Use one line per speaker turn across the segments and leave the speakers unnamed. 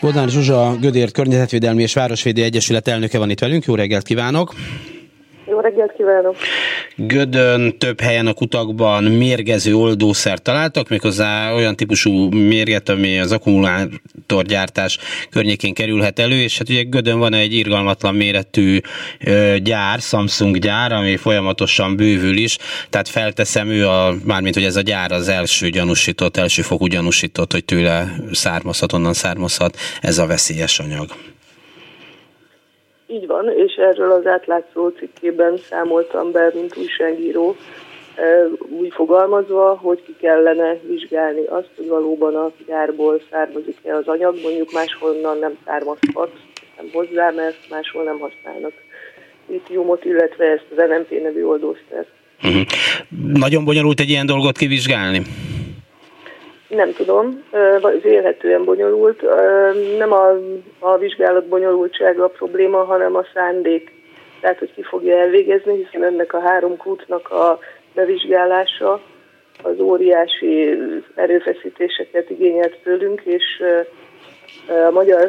Bodnár Zsuzsa, Gödért Környezetvédelmi és Városvédő Egyesület elnöke van itt velünk. Jó reggelt kívánok!
Reggelt kívánok!
Gödön több helyen a kutakban mérgező oldószer találtak, méghozzá olyan típusú mérget, ami az akkumulátorgyártás környékén kerülhet elő, és hát ugye Gödön van egy irgalmatlan méretű gyár, Samsung gyár, ami folyamatosan bővül is, tehát felteszem ő a, mármint hogy ez a gyár az első gyanúsított, első fokú gyanúsított, hogy tőle származhat, onnan származhat ez a veszélyes anyag.
Így van, és erről az átlátszó cikkében számoltam be, mint újságíró, úgy fogalmazva, hogy ki kellene vizsgálni azt, hogy valóban a gyárból származik-e az anyag, mondjuk máshonnan nem származhat, nem hozzá, mert máshol nem használnak litiumot, illetve ezt az NMP nevű oldószert.
Uh-huh. Nagyon bonyolult egy ilyen dolgot kivizsgálni?
Nem tudom, vélhetően bonyolult. Nem a, a vizsgálat bonyolultsága a probléma, hanem a szándék. Tehát, hogy ki fogja elvégezni, hiszen ennek a három kútnak a bevizsgálása az óriási erőfeszítéseket igényelt tőlünk, és a Magyar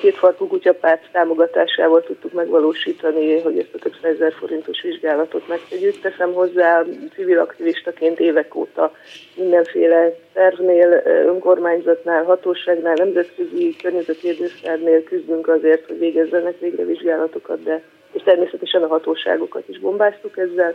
Kétfarkú Kutyapárt támogatásával tudtuk megvalósítani, hogy ezt a több ezer forintos vizsgálatot megtegyük. Teszem hozzá civil aktivistaként évek óta mindenféle szervnél, önkormányzatnál, hatóságnál, nemzetközi környezetvédőszernél küzdünk azért, hogy végezzenek végre vizsgálatokat, de és természetesen a hatóságokat is bombáztuk ezzel,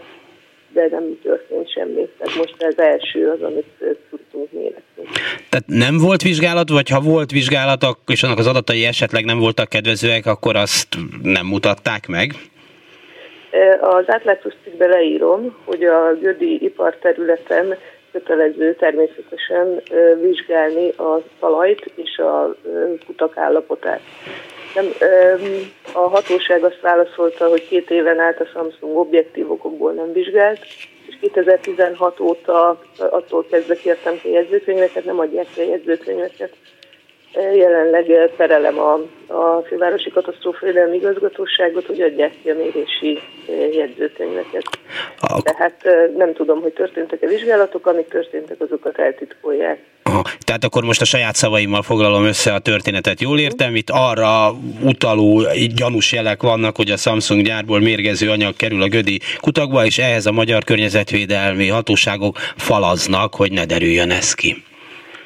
de nem történt semmi. Tehát most ez első az, amit tudtunk méretni.
Tehát nem volt vizsgálat, vagy ha volt vizsgálat, és annak az adatai esetleg nem voltak kedvezőek, akkor azt nem mutatták meg?
Az átlátós cikkben leírom, hogy a Gödi iparterületen kötelező természetesen vizsgálni a talajt és a kutak állapotát. Nem, a hatóság azt válaszolta, hogy két éven át a Samsung objektív okokból nem vizsgált, és 2016 óta attól kezdve kértem ki jegyzőkönyveket, nem adják ki a jegyzőkönyveket. Jelenleg perelem a, a fővárosi katasztrófavédelmi igazgatóságot, hogy adják ki a mérési jegyzőkönyveket. Tehát nem tudom, hogy történtek-e vizsgálatok, amik történtek, azokat eltitkolják.
Aha. Tehát akkor most a saját szavaimmal foglalom össze a történetet. Jól értem, itt arra utaló gyanús jelek vannak, hogy a Samsung gyárból mérgező anyag kerül a Gödi kutakba, és ehhez a magyar környezetvédelmi hatóságok falaznak, hogy ne derüljön ez ki.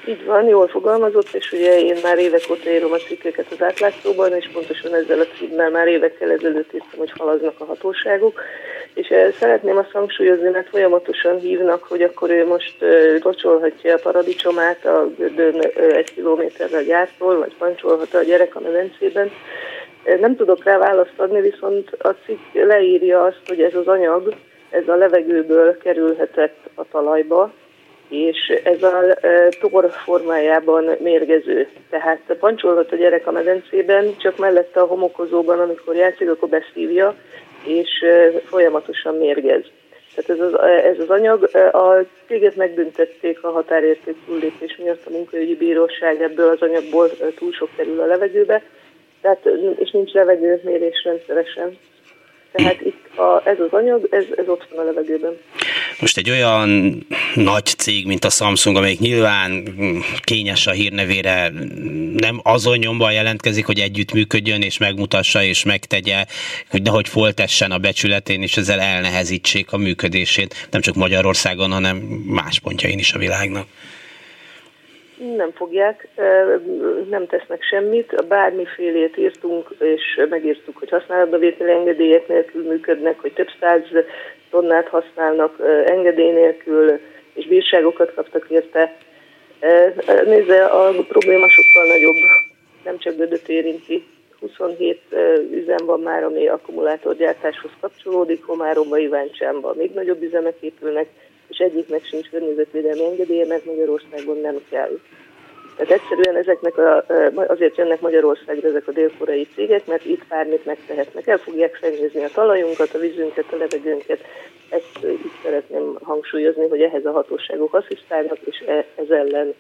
Így van, jól fogalmazott, és ugye én már évek óta írom a cikkeket az átlátszóban, és pontosan ezzel a címmel már évekkel ezelőtt írtam, hogy halaznak a hatóságok, és szeretném azt hangsúlyozni, mert folyamatosan hívnak, hogy akkor ő most locsolhatja a paradicsomát a gödön egy kilométerre a gyártól, vagy pancsolhat a gyerek a medencében. Nem tudok rá választ adni, viszont a cikk leírja azt, hogy ez az anyag, ez a levegőből kerülhetett a talajba, és ez a tor formájában mérgező. Tehát pancsolhat a gyerek a medencében, csak mellette a homokozóban, amikor játszik, akkor beszívja, és folyamatosan mérgez. Tehát ez az, ez az anyag, a céget megbüntették a határérték túllépés miatt a munkaügyi bíróság ebből az anyagból túl sok kerül a levegőbe, tehát, és nincs levegőmérés rendszeresen. Tehát itt a, ez az anyag, ez, ez ott van a levegőben.
Most egy olyan nagy cég, mint a Samsung, amelyik nyilván kényes a hírnevére, nem azon nyomban jelentkezik, hogy együttműködjön és megmutassa és megtegye, hogy nehogy foltessen a becsületén, és ezzel elnehezítsék a működését, nem csak Magyarországon, hanem más pontjain is a világnak.
Nem fogják, nem tesznek semmit, bármifélét írtunk, és megírtuk, hogy használatbevételi engedélyek nélkül működnek, hogy több száz tonnát használnak engedély nélkül, és bírságokat kaptak érte. Nézze, a probléma sokkal nagyobb, nem csak Gödöt érinti. 27 üzem van már, ami akkumulátorgyártáshoz kapcsolódik, Komáromba, Iváncsámba még nagyobb üzemek épülnek, és egyiknek sincs környezetvédelmi engedélye, mert Magyarországon nem kell. Tehát egyszerűen ezeknek a, azért jönnek Magyarországra ezek a dél-koreai cégek, mert itt bármit megtehetnek. El fogják szennyezni a talajunkat, a vízünket, a levegőnket. Ezt itt szeretném hangsúlyozni, hogy ehhez a hatóságok asszisztálnak, és e, ez ellen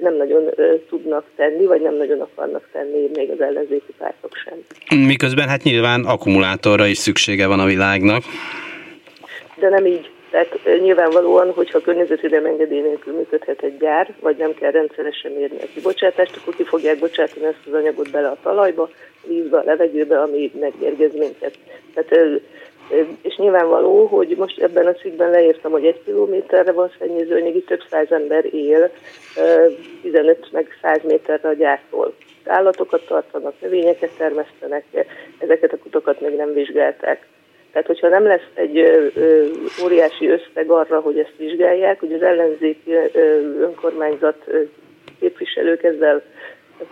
nem nagyon tudnak tenni, vagy nem nagyon akarnak tenni még az ellenzéki pártok sem.
Miközben hát nyilván akkumulátorra is szüksége van a világnak.
De nem így Tehát nyilvánvalóan, hogyha környezetvédelmi engedély nélkül működhet egy gyár, vagy nem kell rendszeresen mérni a kibocsátást, akkor ki fogják bocsátani ezt az anyagot bele a talajba, vízbe, a levegőbe, ami megmérgez minket. Tehát, és nyilvánvaló, hogy most ebben a cikkben leírtam, hogy egy kilométerre van szennyezőanyag, több száz ember él, 15 meg 100 méterre a gyártól. Állatokat tartanak, növényeket termesztenek, ezeket a kutakat még nem vizsgálták. Tehát, hogyha nem lesz egy ö, ö, óriási összeg arra, hogy ezt vizsgálják, hogy az ellenzéki ö, önkormányzat ö, képviselők ezzel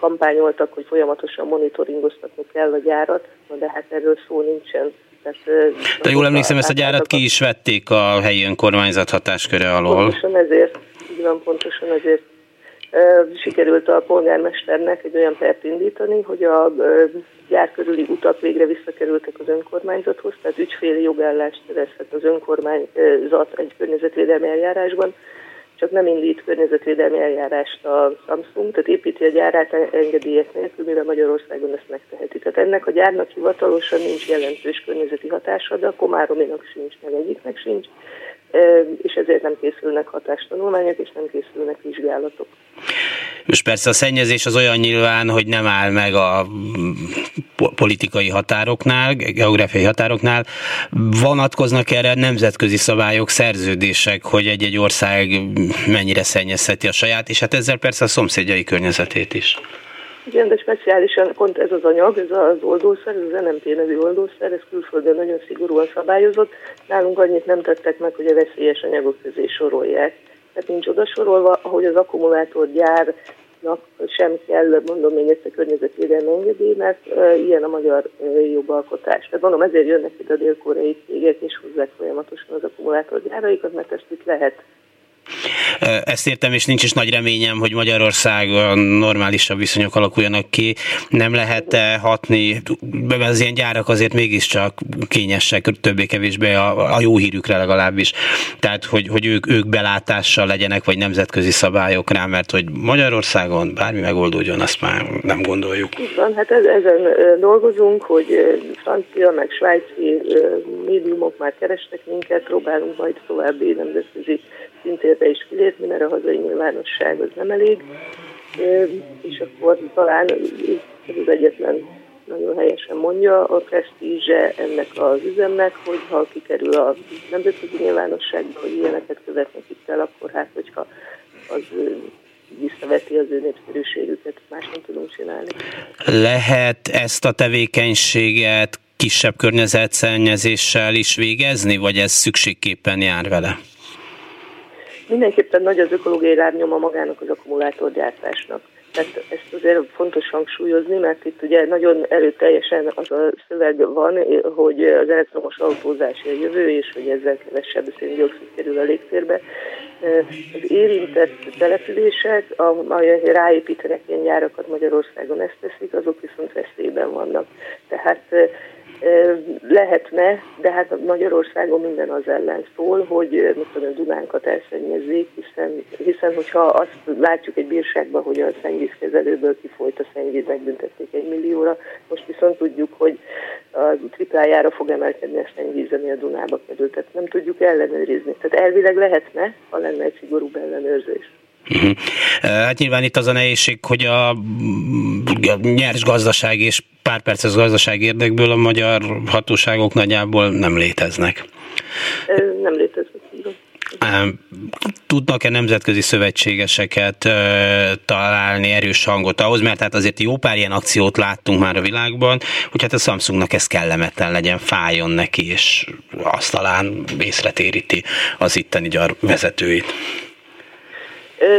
kampányoltak, hogy folyamatosan monitoringoztatni kell a gyárat, de hát erről szó nincsen.
Tehát, de jól emlékszem, ezt a gyárat ki is vették a helyi önkormányzat hatásköre alól.
Pontosan ezért, így van, pontosan ezért sikerült a polgármesternek egy olyan pert indítani, hogy a gyár körüli utak végre visszakerültek az önkormányzathoz, tehát ügyféli jogállást szerezhet az önkormányzat egy környezetvédelmi eljárásban, csak nem indít környezetvédelmi eljárást a Samsung, tehát építi a gyárát engedélyek nélkül, mivel Magyarországon ezt megteheti. Tehát ennek a gyárnak hivatalosan nincs jelentős környezeti hatása, de a Komárominak sincs, meg egyiknek sincs, és ezért nem készülnek hatástanulmányok, és nem készülnek vizsgálatok.
És persze a szennyezés az olyan nyilván, hogy nem áll meg a politikai határoknál, geográfiai határoknál. Vonatkoznak erre nemzetközi szabályok, szerződések, hogy egy-egy ország mennyire szennyezheti a saját, és hát ezzel persze a szomszédjai környezetét is.
Igen, de speciálisan pont ez az anyag, ez az oldószer, ez az NMT nevű oldószer, ez külföldön nagyon szigorúan szabályozott. Nálunk annyit nem tettek meg, hogy a veszélyes anyagok közé sorolják. Tehát nincs oda sorolva, ahogy az akkumulátorgyárnak sem kell, mondom még egyszer környezetvédelmi engedély, mert e, ilyen a magyar e, jogalkotás. Tehát mondom, ezért jönnek ide a dél-koreai cégek, és hozzák folyamatosan az akkumulátorgyáraikat, mert ezt itt lehet
ezt értem, és nincs is nagy reményem, hogy Magyarországon normálisabb viszonyok alakuljanak ki. Nem lehet hatni, az ilyen gyárak azért mégiscsak kényesek, többé-kevésbé a, a jó hírükre legalábbis. Tehát, hogy, hogy ők, ők belátással legyenek, vagy nemzetközi szabályok rá, mert hogy Magyarországon bármi megoldódjon, azt már nem gondoljuk.
Van, hát ezen dolgozunk, hogy francia, meg svájci médiumok már kerestek minket, próbálunk majd további nemzetközi szintérbe is kilépni, mert a hazai nyilvánosság az nem elég, és akkor talán ez az egyetlen nagyon helyesen mondja, a presztízse ennek az üzemnek, hogy ha kikerül a nemzetközi nyilvánosságba, hogy ilyeneket követnek itt el, akkor hát, hogyha az visszaveti az ő népszerűségüket, más nem tudunk csinálni.
Lehet ezt a tevékenységet kisebb környezetszennyezéssel is végezni, vagy ez szükségképpen jár vele?
Mindenképpen nagy az ökológiai lábnyoma magának az akkumulátorgyártásnak. Tehát ezt azért fontos hangsúlyozni, mert itt ugye nagyon erőteljesen az a szöveg van, hogy az elektromos autózás a jövő, és hogy ezzel kevesebb széndiokszid kerül a légtérbe. Az érintett települések, amelyek ráépítenek ilyen gyárakat Magyarországon ezt teszik, azok viszont veszélyben vannak. Tehát lehetne, de hát Magyarországon minden az ellen szól, hogy mit tudom, Dunánkat elszennyezzék, hiszen, hiszen hogyha azt látjuk egy bírságban, hogy a szennyvízkezelőből kifolyt a szennyvíz, megbüntették egy millióra, most viszont tudjuk, hogy a triplájára fog emelkedni a szennyvíz, ami a Dunába került, tehát nem tudjuk ellenőrizni. Tehát elvileg lehetne, ha lenne egy szigorúbb ellenőrzés.
Uh-huh. Hát nyilván itt az a nehézség, hogy a nyers gazdaság és pár perces gazdaság érdekből a magyar hatóságok nagyjából nem léteznek.
Nem léteznek.
Tudnak-e nemzetközi szövetségeseket találni erős hangot ahhoz, mert hát azért jó pár ilyen akciót láttunk már a világban, hogy hát a Samsungnak ez kellemetlen legyen, fájjon neki, és azt talán észre téríti az itteni gyar vezetőit.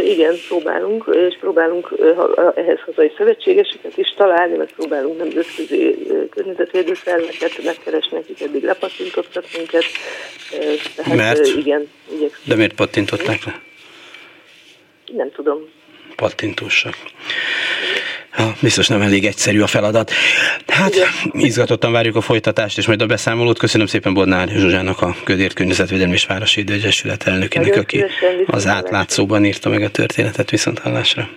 Igen, próbálunk, és próbálunk ehhez hazai szövetségeseket is találni, meg próbálunk nemzetközi környezetvédő szerveket megkeresni, akik eddig lepattintottak minket.
Tehát Mert? igen. Igyekszünk. De miért pattintották le?
Nem tudom.
Pattintósak. Biztos nem elég egyszerű a feladat. Hát izgatottan várjuk a folytatást és majd a beszámolót. Köszönöm szépen Bodnár Zsuzsának, a Ködért Környezetvédelmi és Városi Egyesület elnökének, aki az átlátszóban írta meg a történetet viszont hallásra.